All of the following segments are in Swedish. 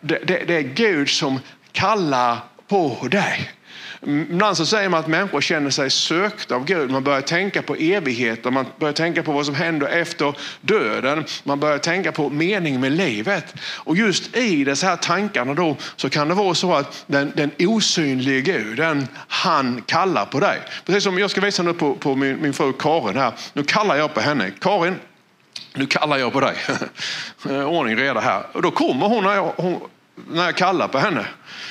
det, det, det är Gud som kallar på dig. Ibland så alltså säger man att människor känner sig sökta av Gud. Man börjar tänka på evigheten, man börjar tänka på vad som händer efter döden. Man börjar tänka på mening med livet. Och just i dessa här tankarna då så kan det vara så att den, den osynlige guden, han kallar på dig. Precis som jag ska visa nu på, på min, min fru Karin här. Nu kallar jag på henne. Karin, nu kallar jag på dig. Eh, ordning reda här. Och då kommer hon när jag, hon, när jag kallar på henne.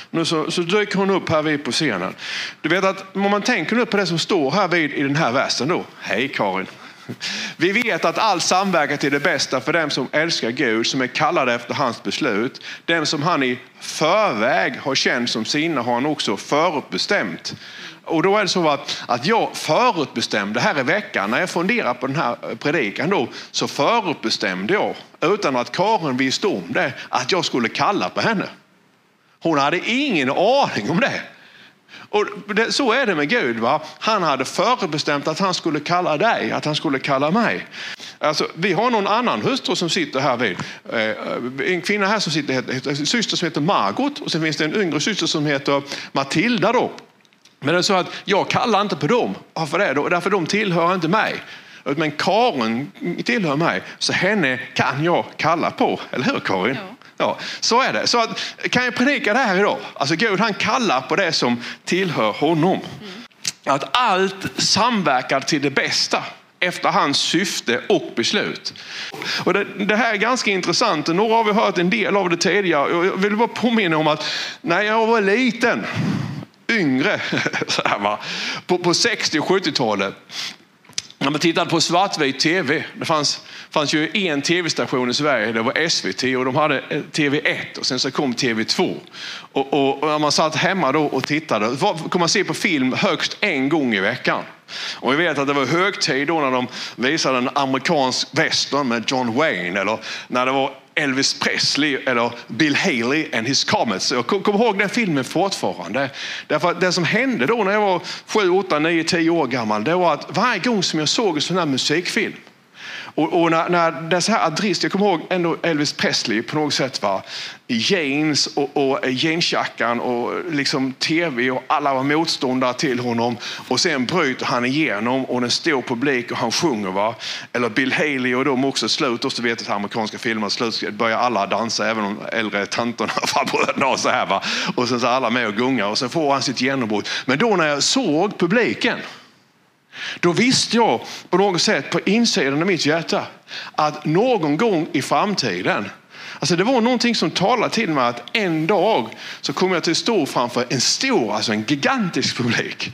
Nu så, så dyker hon upp här vid på scenen. Du vet att om man tänker nu på det som står här vid i den här versen då. Hej Karin. Vi vet att allt samverkar till det bästa för dem som älskar Gud, som är kallade efter hans beslut. Den som han i förväg har känt som sina har han också förutbestämt. Och då är det så att, att jag förutbestämde här i veckan, när jag funderar på den här predikan då, så förutbestämde jag, utan att Karin visste om det, att jag skulle kalla på henne. Hon hade ingen aning om det. Och det, så är det med Gud. Va? Han hade förbestämt att han skulle kalla dig, att han skulle kalla mig. Alltså, vi har någon annan hustru som sitter här vid. Eh, en kvinna här som sitter, heter, en syster som heter Margot och sen finns det en yngre syster som heter Matilda. Då. Men det är så att jag kallar inte på dem. Varför det? Då? Därför de tillhör inte mig. Men Karin tillhör mig, så henne kan jag kalla på. Eller hur Karin? Ja. Ja, så är det. Så att, kan jag predika det här idag? Alltså Gud han kallar på det som tillhör honom. Mm. Att allt samverkar till det bästa efter hans syfte och beslut. Och det, det, här är ganska intressant. Några av er har hört en del av det tidigare. Jag vill bara påminna om att när jag var liten, yngre, på, på 60 och 70-talet, när man tittade på svartvit tv, det fanns, fanns ju en tv-station i Sverige, det var SVT och de hade eh, TV1 och sen så kom TV2. Och, och, och när man satt hemma då och tittade, kunde man se på film högst en gång i veckan. Och vi vet att det var högtid då när de visade en amerikansk western med John Wayne eller när det var Elvis Presley eller Bill Haley and his Comets. Jag kommer kom ihåg den filmen fortfarande. Därför att det som hände då när jag var 7, 8, 9, 10 år gammal, det var att varje gång som jag såg en sån här musikfilm och, och när, när dessa här adrist, jag kommer ihåg ändå Elvis Presley på något sätt var jeans och, och jeansjackan och liksom tv och alla var motståndare till honom och sen bryter han igenom och den stor publik och han sjunger. Va? Eller Bill Haley och de också slut och så vet att amerikanska filmer slut börjar alla dansa även de äldre tanterna och farbröderna och så här. Va? Och sen så är alla med och gungar och sen får han sitt genombrott. Men då när jag såg publiken då visste jag på något sätt på insidan av mitt hjärta att någon gång i framtiden Alltså det var någonting som talade till mig att en dag så kommer jag till stå framför en stor, alltså en gigantisk publik.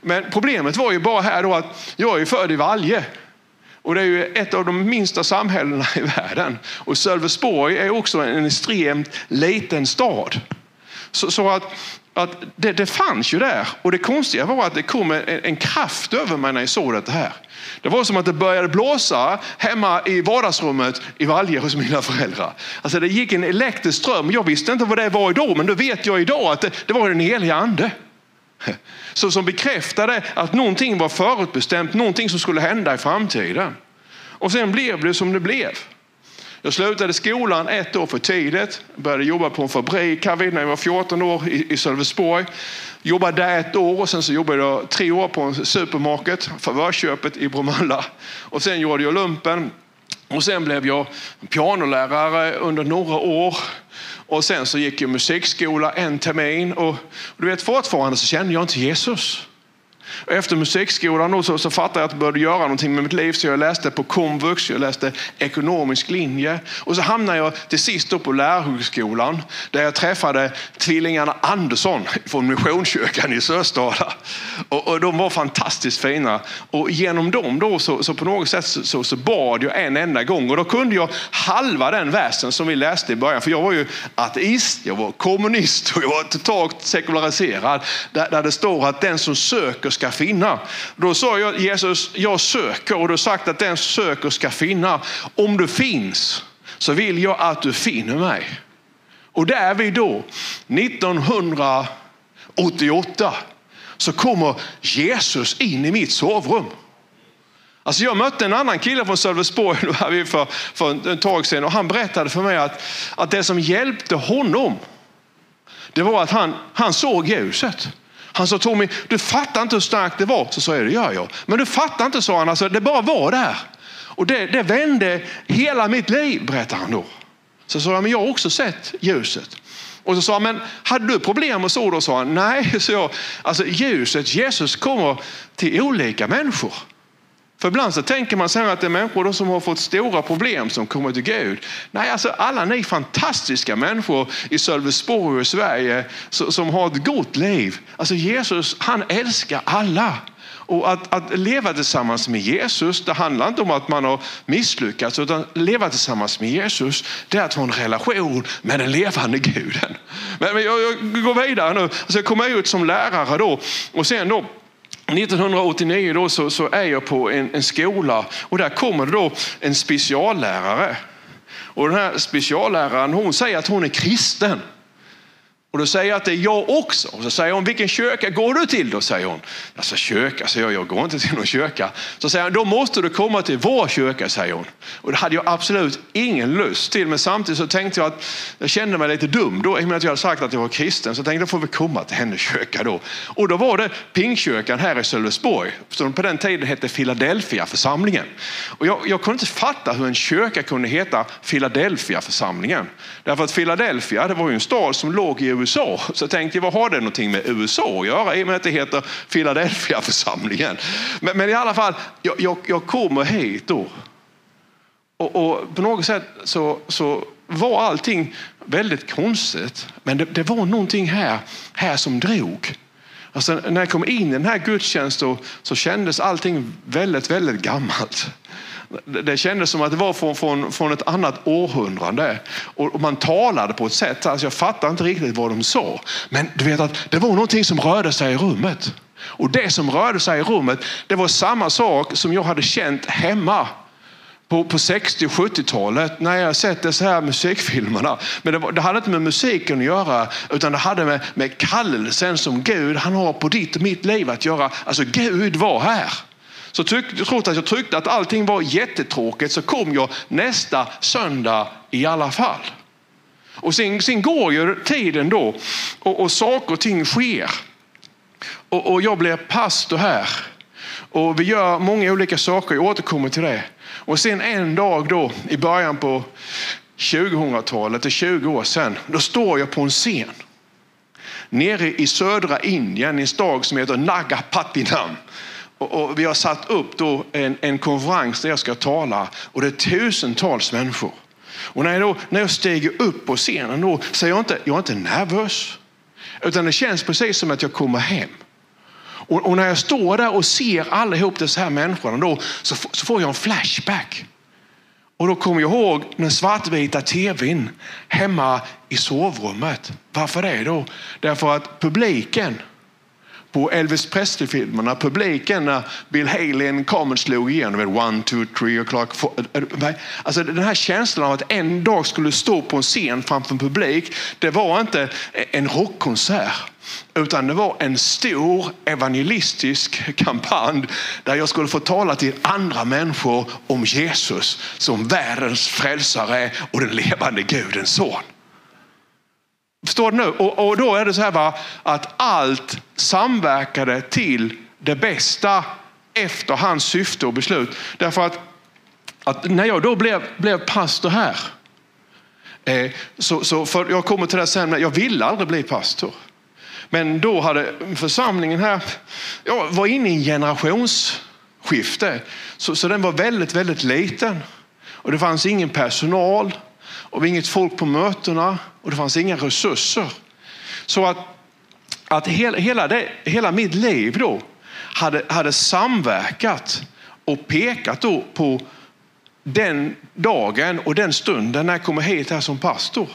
Men problemet var ju bara här då att jag är född i Valje. Och det är ju ett av de minsta samhällena i världen. Och Sölvesborg är också en extremt liten stad. Så, så att att det, det fanns ju där. Och det konstiga var att det kom en, en kraft över mig när jag såg det här. Det var som att det började blåsa hemma i vardagsrummet i Valje hos mina föräldrar. Alltså det gick en elektrisk ström. Jag visste inte vad det var idag, men då vet jag idag att det, det var den heliga ande. Så som bekräftade att någonting var förutbestämt, någonting som skulle hända i framtiden. Och sen blev det som det blev. Jag slutade skolan ett år för tidigt. Började jobba på en fabrik här vid när jag var 14 år i, i Sölvesborg. Jobbade där ett år och sen så jobbade jag tre år på en supermarket, favörköpet i Bromölla. Och sen gjorde jag lumpen och sen blev jag pianolärare under några år. Och sen så gick jag musikskola en termin och, och du vet fortfarande så kände jag inte Jesus. Efter musikskolan så, så fattade jag att jag började göra någonting med mitt liv så jag läste på komvux, jag läste ekonomisk linje. Och så hamnade jag till sist på lärarhögskolan där jag träffade tvillingarna Andersson från Missionskyrkan i Sösdala. Och, och, de var fantastiskt fina. Och genom dem då så, så på något sätt så, så, så, bad jag en enda gång. Och då kunde jag halva den versen som vi läste i början. För jag var ju ateist, jag var kommunist och jag var totalt sekulariserad. Där, där det står att den som söker ska finna. Då sa jag Jesus, jag söker och du har sagt att den söker ska finna. Om du finns så vill jag att du finner mig. Och där vi då, 1988, så kommer Jesus in i mitt sovrum. Alltså jag mötte en annan kille från Sölvesborg för, för ett tag sedan och han berättade för mig att, att det som hjälpte honom, det var att han, han såg ljuset. Han sa Tommy, du fattar inte hur starkt det var. Så sa jag, det gör jag. Men du fattar inte, sa han, alltså, det bara var där. Och det, det vände hela mitt liv, berättade han då. Så sa jag, men jag har också sett ljuset. Och så sa han, men hade du problem och så? Då sa han, nej, så jag, alltså ljuset, Jesus kommer till olika människor. För ibland så tänker man så att det är människor som har fått stora problem som kommer till Gud. Nej, alltså alla ni fantastiska människor i Sölvesborg och i Sverige som har ett gott liv. Alltså Jesus, han älskar alla. Och att, att, leva tillsammans med Jesus, det handlar inte om att man har misslyckats, utan leva tillsammans med Jesus, det är att ha en relation med den levande guden. Men, men jag, jag, går vidare nu. Alltså jag kommer ut som lärare då och sen då 1989 då så, så är jag på en, en skola och där kommer det då en speciallärare. Och den här specialläraren hon säger att hon är kristen. Och då säger jag att det är jag också. Och så säger hon, vilken kyrka går du till då? säger hon. Alltså kyrka, säger jag, jag går inte till någon kyrka. Så säger hon, då måste du komma till vår kyrka, säger hon. Och det hade jag absolut ingen lust till. Men samtidigt så tänkte jag att jag kände mig lite dum då. I och med att jag hade sagt att jag var kristen. Så jag tänkte, då får vi komma till hennes kyrka då. Och då var det Pingkyrkan här i Sölvesborg. Som på den tiden hette Philadelphia församlingen. Och jag, jag kunde inte fatta hur en kyrka kunde heta Philadelphia församlingen. Därför att Philadelphia, det var ju en stad som låg i USA. Så jag vad har det någonting med USA att göra? I och med att det heter Philadelphia församlingen. Men, men i alla fall, jag, jag, jag kommer hit då. Och, och, på något sätt så, så var allting väldigt konstigt. Men det, det var någonting här, här som drog. Alltså, när jag kom in i den här gudstjänsten så kändes allting väldigt, väldigt gammalt. Det kändes som att det var från, från, från ett annat århundrade. Och man talade på ett sätt, alltså jag fattar inte riktigt vad de sa. Men du vet att det var någonting som rörde sig i rummet. Och det som rörde sig i rummet, det var samma sak som jag hade känt hemma på, på 60 och 70-talet när jag sett dessa här musikfilmerna. Men det, var, det, hade inte med musiken att göra utan det hade med, med kallelsen som Gud han har på ditt och mitt liv att göra. Alltså Gud var här. Så tyck, trots att jag tyckte att allting var jättetråkigt så kom jag nästa söndag i alla fall. Och sen, sen går ju tiden då och, och saker och ting sker. Och, och jag blir pastor här. Och vi gör många olika saker, jag återkommer till det. Och sen en dag då i början på 2000-talet, det 20 år sedan, då står jag på en scen. Nere i södra Indien i en stad som heter Nagapattinam. Och, vi har satt upp då en, en konferens där jag ska tala och det är tusentals människor. Och när jag, då, när jag stiger upp på scenen då så är jag inte, jag är inte nervös. Utan det känns precis som att jag kommer hem. Och, och när jag står där och ser allihop dessa här människorna då så, så får jag en flashback. Och då kommer jag ihåg den svartvita tvn hemma i sovrummet. Varför det då? Därför att publiken på Elvis Presley-filmerna, publiken när Bill Haley kom och slog igenom. One, two, three o'clock. Eh, eh, alltså den här känslan av att en dag skulle stå på en scen framför en publik. Det var inte e-, en rockkonsert. Utan det var en stor evangelistisk kampanj där jag skulle få tala till andra människor om Jesus som världens frälsare och den levande Gudens son. Förstår du nu? Och, och då är det så här va, att allt samverkade till det bästa efter hans syfte och beslut. Därför att, att när jag då blev, blev pastor här, eh, så, så för jag kommer till det sen, men jag ville aldrig bli pastor. Men då hade församlingen här, jag var inne i en generationsskifte, så, så den var väldigt, väldigt liten. Och det fanns ingen personal och inget folk på mötena och det fanns inga resurser. Så att, att hela, hela, det, hela mitt liv då hade, hade samverkat och pekat då på den dagen och den stunden när jag kommer hit här som pastor.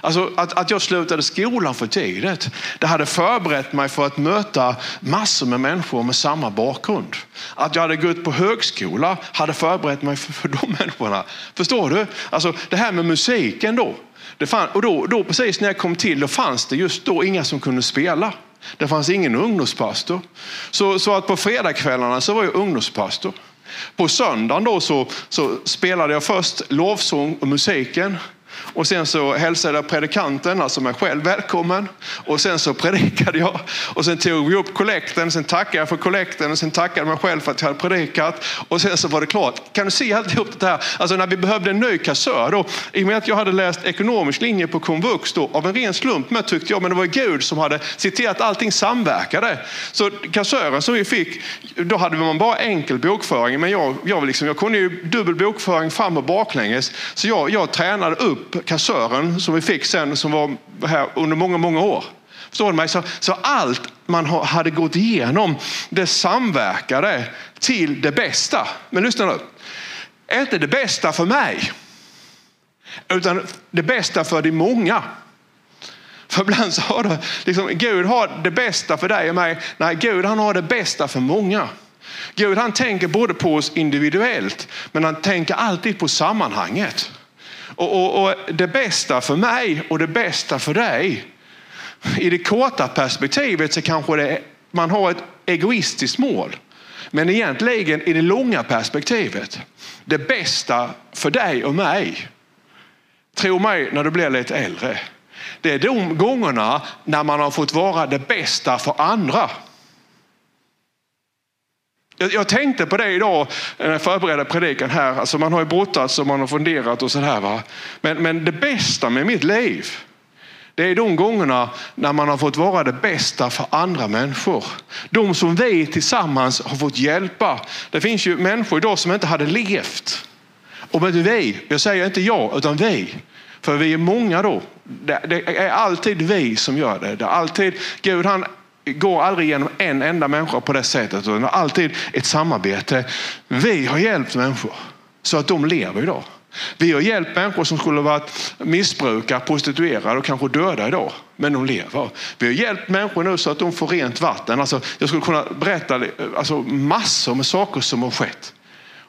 Alltså att, att jag slutade skolan för tidigt, det hade förberett mig för att möta massor med människor med samma bakgrund. Att jag hade gått på högskola hade förberett mig för, för de människorna. Förstår du? Alltså det här med musiken då. Det fann, och då, då precis när jag kom till, då fanns det just då inga som kunde spela. Det fanns ingen ungdomspastor. Så, så att på fredagskvällarna så var jag ungdomspastor. På söndagen då så, så spelade jag först lovsång och musiken. Och sen så hälsade jag predikanten, alltså mig själv, välkommen. Och sen så predikade jag. Och sen tog vi upp kollekten, sen tackade jag för kollekten och sen tackade jag mig själv för att jag hade predikat. Och sen så var det klart. Kan du se alltihop det här? Alltså när vi behövde en ny kassör då, i och med att jag hade läst ekonomisk linje på komvux då, av en ren slump, men tyckte jag, men det var Gud som hade sett till att allting samverkade. Så kassören som vi fick, då hade man bara enkel bokföring, men jag, jag, liksom, jag kunde ju dubbel bokföring fram och baklänges. Så jag, jag tränade upp kassören som vi fick sen som var här under många, många år. Förstår du mig? Så, så allt man hade gått igenom, det samverkade till det bästa. Men lyssna nu. Inte det bästa för mig, utan det bästa för de många. För ibland så har du liksom, Gud har det bästa för dig och mig. Nej, Gud han har det bästa för många. Gud han tänker både på oss individuellt, men han tänker alltid på sammanhanget. Och, och, och, det bästa för mig och det bästa för dig. I det korta perspektivet så kanske det, man har ett egoistiskt mål. Men egentligen i det långa perspektivet. Det bästa för dig och mig. Tro mig när du blir lite äldre. Det är de gångerna när man har fått vara det bästa för andra. Jag, tänkte på det idag eh, när jag förberedde predikan här. Alltså man har ju brottats och man har funderat och sådär. Men, men det bästa med mitt liv, det är de gångerna när man har fått vara det bästa för andra människor. De som vi tillsammans har fått hjälpa. Det finns ju människor idag som inte hade levt. Och med vi, jag säger inte jag, utan vi. För vi är många då. Det är alltid vi som gör det. det är alltid, Gud han går aldrig genom en enda människa på det sättet. Utan det är alltid ett samarbete. Vi har hjälpt människor så att de lever idag. Vi har hjälpt människor som skulle varit missbrukare, prostituerade och kanske döda idag. Men de lever. Vi har hjälpt människor nu så att de får rent vatten. Alltså, jag skulle kunna berätta alltså, massor med saker som har skett.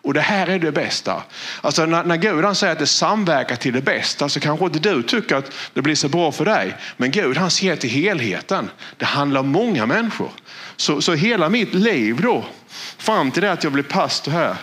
Och det här är det bästa. Alltså när, när Gud han säger att det samverkar till det bästa så kanske inte du tycker att det blir så bra för dig. Men Gud han ser till helheten. Det handlar om många människor. Så, så hela mitt liv då, fram till det att jag blev pastor här,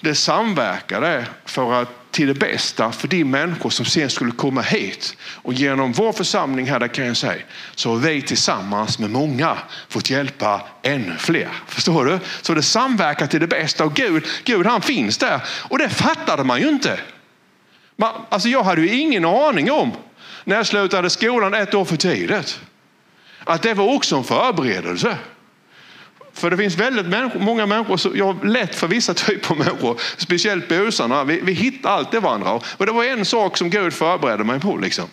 det samverkade för att till det bästa för de människor som sen skulle komma hit. Och genom vår församling här, där kan jag säga, så har vi tillsammans med många fått hjälpa ännu fler. Förstår du? Så det samverkar till det bästa och Gud, Gud han finns där. Och det fattade man ju inte. Man, alltså jag hade ju ingen aning om när jag slutade skolan ett år för tidigt. Att det var också en förberedelse. För det finns väldigt många människor, jag har lätt för vissa typer av människor, speciellt busarna. Vi, vi hittar alltid varandra. Och det var en sak som Gud förberedde mig på. Liksom.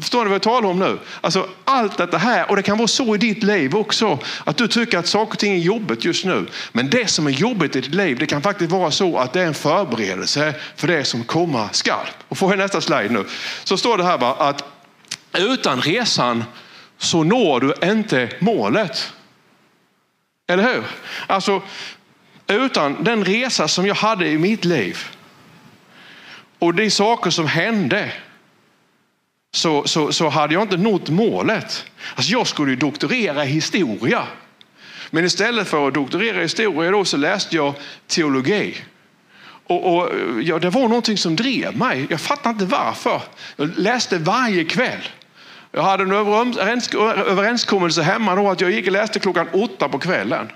Förstår ni vad jag talar om nu? Alltså, allt detta här, och det kan vara så i ditt liv också, att du tycker att saker och ting är jobbigt just nu. Men det som är jobbigt i ditt liv, det kan faktiskt vara så att det är en förberedelse för det som komma skall. Och får jag nästa slide nu, så står det här bara att utan resan så når du inte målet. Eller hur? Alltså, utan den resa som jag hade i mitt liv och de saker som hände så, så, så hade jag inte nått målet. Alltså jag skulle ju doktorera i historia. Men istället för att doktorera i historia då så läste jag teologi. Och, och ja, det var någonting som drev mig. Jag fattar inte varför. Jag läste varje kväll. Jag hade en överenskommelse hemma då att jag gick och läste klockan åtta på kvällen.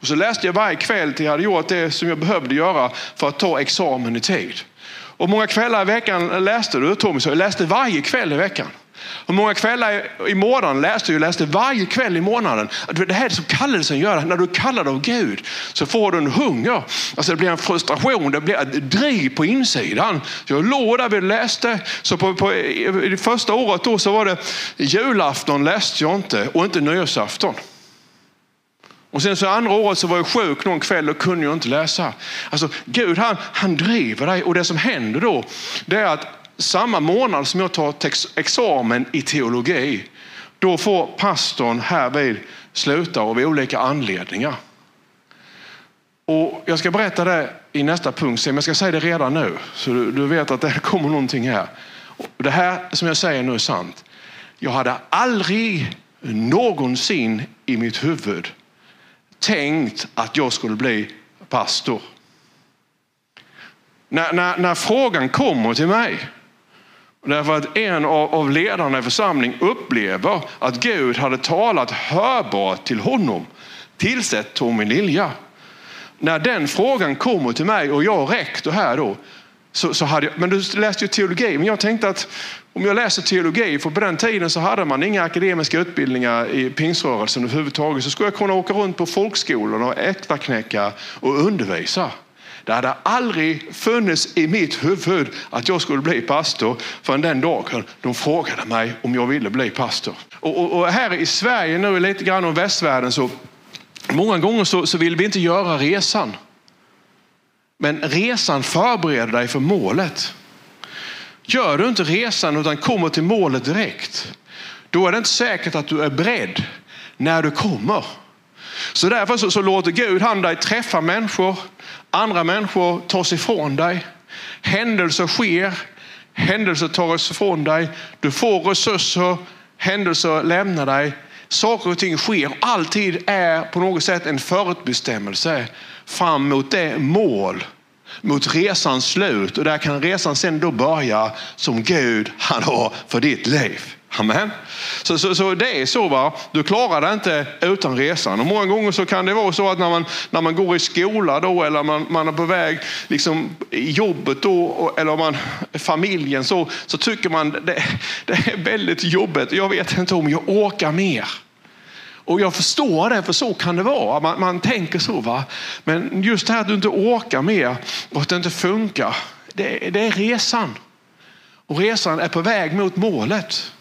Och så läste jag varje kväll till jag hade gjort det som jag behövde göra för att ta examen i tid. Och många kvällar i veckan läste du Tommy? Så jag läste varje kväll i veckan. Hur många kvällar i månaden läste jag läste varje kväll i månaden. Det här som kallelsen gör. När du kallar av Gud så får du en hunger. Alltså det blir en frustration, det blir ett driv på insidan. Jag låg där och läste. Så på, på, I det första året då så var det julafton läste jag inte och inte nyårsafton. Och sen så andra året så var jag sjuk någon kväll och kunde jag inte läsa. Alltså Gud han, han driver dig och det som händer då det är att samma månad som jag tar examen i teologi, då får pastorn härvid sluta av olika anledningar. Och jag ska berätta det i nästa punkt, men jag ska säga det redan nu. Så du, du vet att det kommer någonting här. Det här som jag säger nu är sant. Jag hade aldrig någonsin i mitt huvud tänkt att jag skulle bli pastor? När, när, när frågan kommer till mig, därför att en av, av ledarna i församling upplever att Gud hade talat hörbart till honom, tillsätt Tommy Lilja. När den frågan kommer till mig och jag är rektor här då, så, så hade jag, men du läste ju teologi, men jag tänkte att om jag läser teologi, för på den tiden så hade man inga akademiska utbildningar i pingsrörelsen överhuvudtaget, så skulle jag kunna åka runt på folkskolorna och äktaknäcka och undervisa. Det hade aldrig funnits i mitt huvud att jag skulle bli pastor förrän den dagen de frågade mig om jag ville bli pastor. Och, och, och här i Sverige nu, lite grann om västvärlden, så många gånger så, så vill vi inte göra resan. Men resan förbereder dig för målet. Gör du inte resan utan kommer till målet direkt, då är det inte säkert att du är beredd när du kommer. Så därför så, så låter Gud han dig träffa människor, andra människor tas ifrån dig. Händelser sker, händelser tas ifrån dig. Du får resurser, händelser lämnar dig. Saker och ting sker. Alltid är på något sätt en förutbestämmelse fram mot det mål mot resans slut och där kan resan sen då börja som Gud han har för ditt liv. Amen. Så, så, så det är så, va? du klarar det inte utan resan. Och många gånger så kan det vara så att när man, när man går i skola då, eller man, man är på väg liksom, i jobbet då, eller man, familjen så, så tycker man det, det är väldigt jobbigt. Jag vet inte om jag orkar mer. Och jag förstår det, för så kan det vara. Man, man tänker så. va. Men just det här att du inte orkar mer och att det inte funkar, det, det är resan. Och resan är på väg mot målet.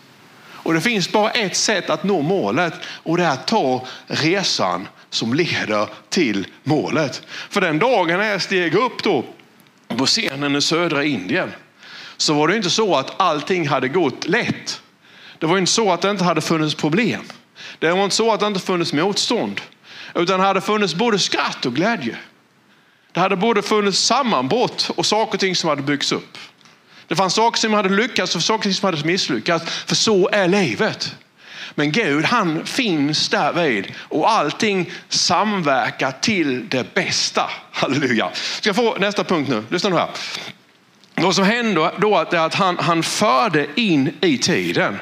Och det finns bara ett sätt att nå målet och det är att ta resan som leder till målet. För den dagen när jag steg upp då på scenen i södra Indien så var det inte så att allting hade gått lätt. Det var inte så att det inte hade funnits problem. Det var inte så att det inte funnits motstånd, utan det hade funnits både skratt och glädje. Det hade både funnits sammanbrott och saker och ting som hade byggts upp. Det fanns saker som hade lyckats och saker som hade misslyckats, för så är livet. Men Gud han finns där vid och allting samverkar till det bästa. Halleluja. Ska jag få nästa punkt nu? Lyssna nu här. Vad som hände då är att han, han förde in i tiden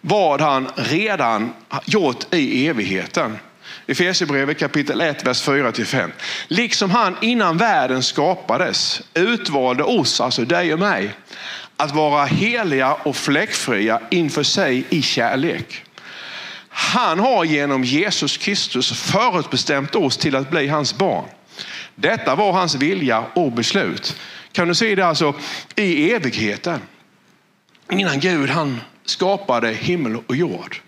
vad han redan gjort i evigheten. Efesierbrevet kapitel 1, vers 4-5. Liksom han innan världen skapades utvalde oss, alltså dig och mig, att vara heliga och fläckfria inför sig i kärlek. Han har genom Jesus Kristus förutbestämt oss till att bli hans barn. Detta var hans vilja och beslut. Kan du se det alltså i evigheten? Innan Gud han skapade himmel och jord.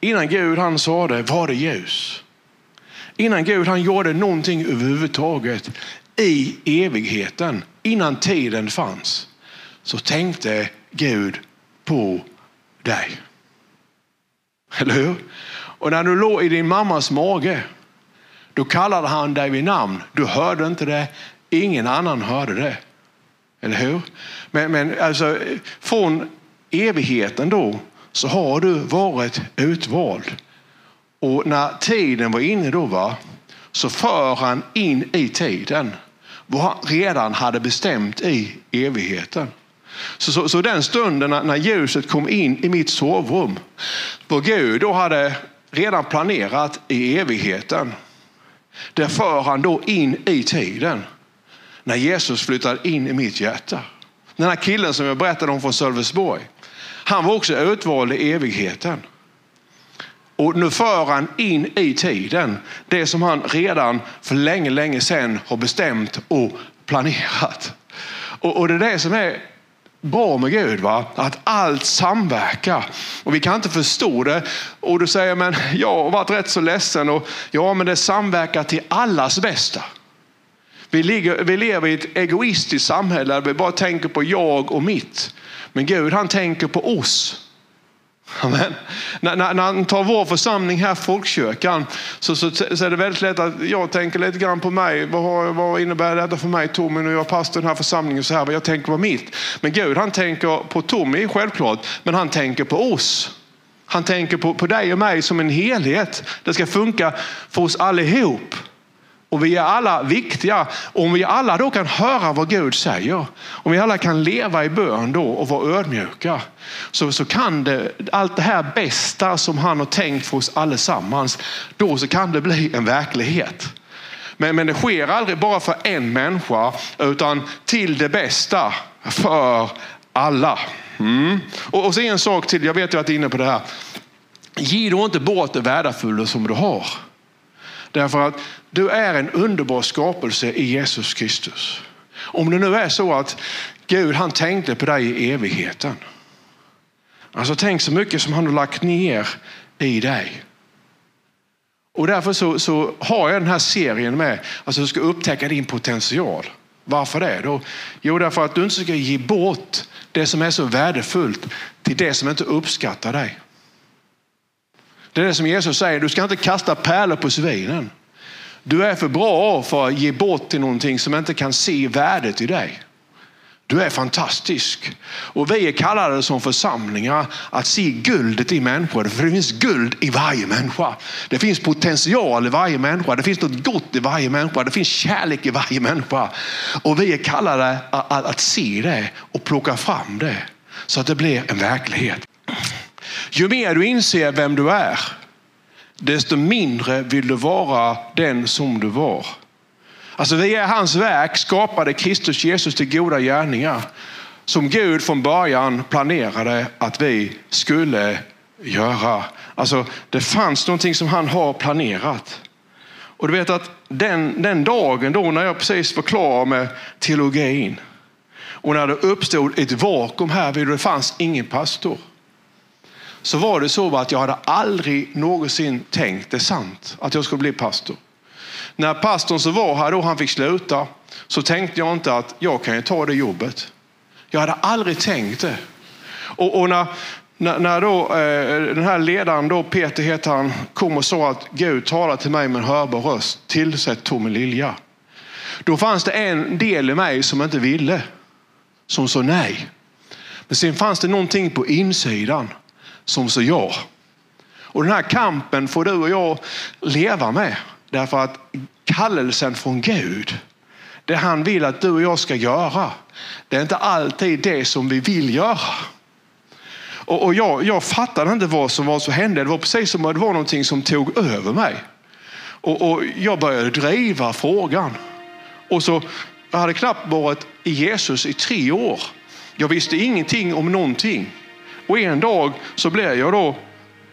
Innan Gud han sa det var det ljus. Innan Gud han gjorde någonting överhuvudtaget i evigheten, innan tiden fanns, så tänkte Gud på dig. Eller hur? Och när du låg i din mammas mage, då kallade han dig vid namn. Du hörde inte det, ingen annan hörde det. Eller hur? Men, men alltså, från evigheten då så har du varit utvald. Och när tiden var inne då va, så för han in i tiden vad han redan hade bestämt i evigheten. Så, så, så den stunden när, när, ljuset kom in i mitt sovrum, vad Gud då hade redan planerat i evigheten, det för han då in i tiden. När Jesus flyttade in i mitt hjärta. Den här killen som jag berättade om från Sölvesborg. Han var också utvald i evigheten. Och nu för han in i tiden det som han redan för länge, länge sedan har bestämt och planerat. Och, och det är det som är bra med Gud, va? att allt samverkar. Och vi kan inte förstå det. Och du säger, men jag har varit rätt så ledsen. Och, ja, men det samverkar till allas bästa. Vi, ligger, vi lever i ett egoistiskt samhälle där vi bara tänker på jag och mitt. Men Gud han tänker på oss. Amen. När, när, när han tar vår församling här, folkkyrkan, så, så, så, är det väldigt lätt att jag tänker lite grann på mig. Vad, vad innebär detta för mig Tommy när jag pastor i den här församlingen? Så här, vad jag tänker på mitt. Men Gud han tänker på Tommy självklart, men han tänker på oss. Han tänker på, på dig och mig som en helhet. Det ska funka för oss allihop. Och vi är alla viktiga. Om vi alla då kan höra vad Gud säger, om vi alla kan leva i bön då och vara ödmjuka, så, så kan det, allt det här bästa som han har tänkt för oss allesammans, då så kan det bli en verklighet. Men, men det sker aldrig bara för en människa, utan till det bästa för alla. Mm. Och, och så en sak till, jag vet att jag är inne på det här. Ge då inte bort det värdefulla som du har. Därför att du är en underbar skapelse i Jesus Kristus. Om det nu är så att Gud han tänkte på dig i evigheten. Alltså tänk så mycket som han har lagt ner i dig. Och därför så, så har jag den här serien med, alltså du ska upptäcka din potential. Varför det då? Jo, därför att du inte ska ge bort det som är så värdefullt till det som inte uppskattar dig. Det är det som Jesus säger, du ska inte kasta pärlor på svinen. Du är för bra för att ge bort till någonting som inte kan se värdet i dig. Du är fantastisk. Och vi är kallade som församlingar att se guldet i människor. För det finns guld i varje människa. Det finns potential i varje människa. Det finns något gott i varje människa. Det finns kärlek i varje människa. Och vi är kallade att, att, att se det och plocka fram det. Så att det blir en verklighet. Ju mer du inser vem du är, desto mindre vill du vara den som du var. Alltså vi är hans verk, skapade Kristus Jesus till goda gärningar. Som Gud från början planerade att vi skulle göra. Alltså det fanns någonting som han har planerat. Och du vet att den, den dagen då när jag precis var klar med teologin och när det uppstod ett vakuum här, det fanns ingen pastor så var det så att jag hade aldrig någonsin tänkt det sant att jag skulle bli pastor. När pastorn som var här då han fick sluta så tänkte jag inte att jag kan ju ta det jobbet. Jag hade aldrig tänkt det. Och, och när, när, när då, eh, den här ledaren, då, Peter heter han, kom och sa att Gud talar till mig med en hörbar röst, tillsätt Tommy Lilja. Då fanns det en del i mig som inte ville, som sa nej. Men sen fanns det någonting på insidan som så jag. Och den här kampen får du och jag leva med. Därför att kallelsen från Gud, det han vill att du och jag ska göra, det är inte alltid det som vi vill göra. Och, och jag, jag fattade inte vad som var så hände. Det var precis som att det var någonting som tog över mig. Och, och jag började driva frågan. Och så, jag hade knappt varit i Jesus i tre år. Jag visste ingenting om någonting. Och en dag så blev jag då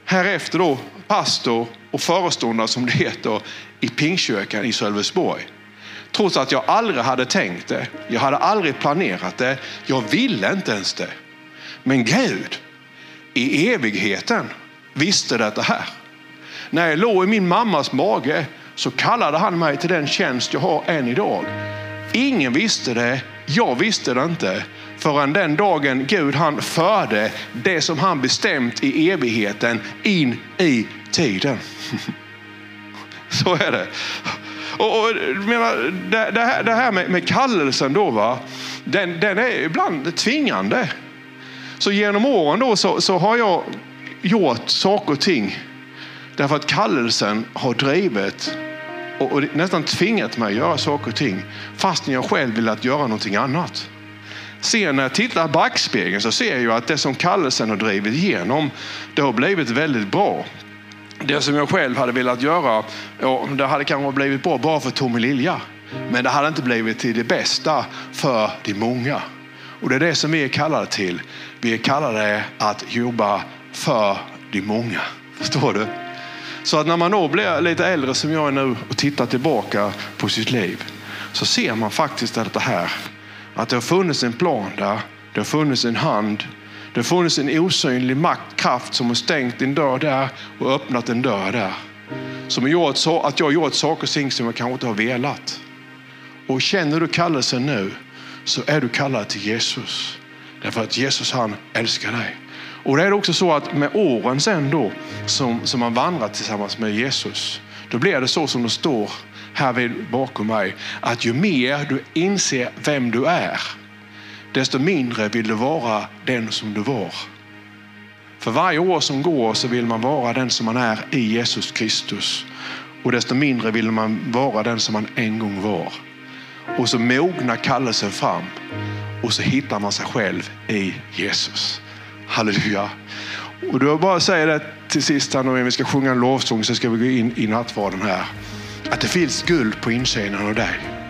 härefter då pastor och föreståndare som det heter i Pingstkyrkan i Sölvesborg. Trots att jag aldrig hade tänkt det. Jag hade aldrig planerat det. Jag ville inte ens det. Men Gud i evigheten visste detta här. När jag låg i min mammas mage så kallade han mig till den tjänst jag har än idag. Ingen visste det, jag visste det inte förrän den dagen Gud han förde det som han bestämt i evigheten in i tiden. Så är det. Och, och menar, det, det, här, det här med, med kallelsen då, va? Den, den är ibland tvingande. Så genom åren då så, så har jag gjort saker och ting därför att kallelsen har drivit och, och nästan tvingat mig att göra saker och ting fastän jag själv velat göra någonting annat. Sen när jag tittar i backspegeln så ser jag att det som kallelsen har drivit igenom, det har blivit väldigt bra. Det som jag själv hade velat göra, ja, det hade kanske blivit bra bara för Tommy Lilja. Men det hade inte blivit till det bästa för de många. Och det är det som vi är kallade till. Vi är kallade att jobba för de många. Förstår du? Så att när man då blir lite äldre som jag är nu och tittar tillbaka på sitt liv så ser man faktiskt att det här, att det har funnits en plan där, det har funnits en hand, det har funnits en osynlig maktkraft som har stängt en dörr där och öppnat en dörr där. Som har gjort så att jag har gjort saker och ting som jag kanske inte har velat. Och känner du kallelsen nu så är du kallad till Jesus. Därför att Jesus han älskar dig. Och det är också så att med åren sen då som, som man vandrar tillsammans med Jesus, då blir det så som det står här bakom mig, att ju mer du inser vem du är, desto mindre vill du vara den som du var. För varje år som går så vill man vara den som man är i Jesus Kristus. Och desto mindre vill man vara den som man en gång var. Och så mognar kallelsen fram. Och så hittar man sig själv i Jesus. Halleluja. Och då bara säger det till sist här när vi ska sjunga en lovsång så ska vi gå in i nattvarden här. Att det finns guld på insidan av dig.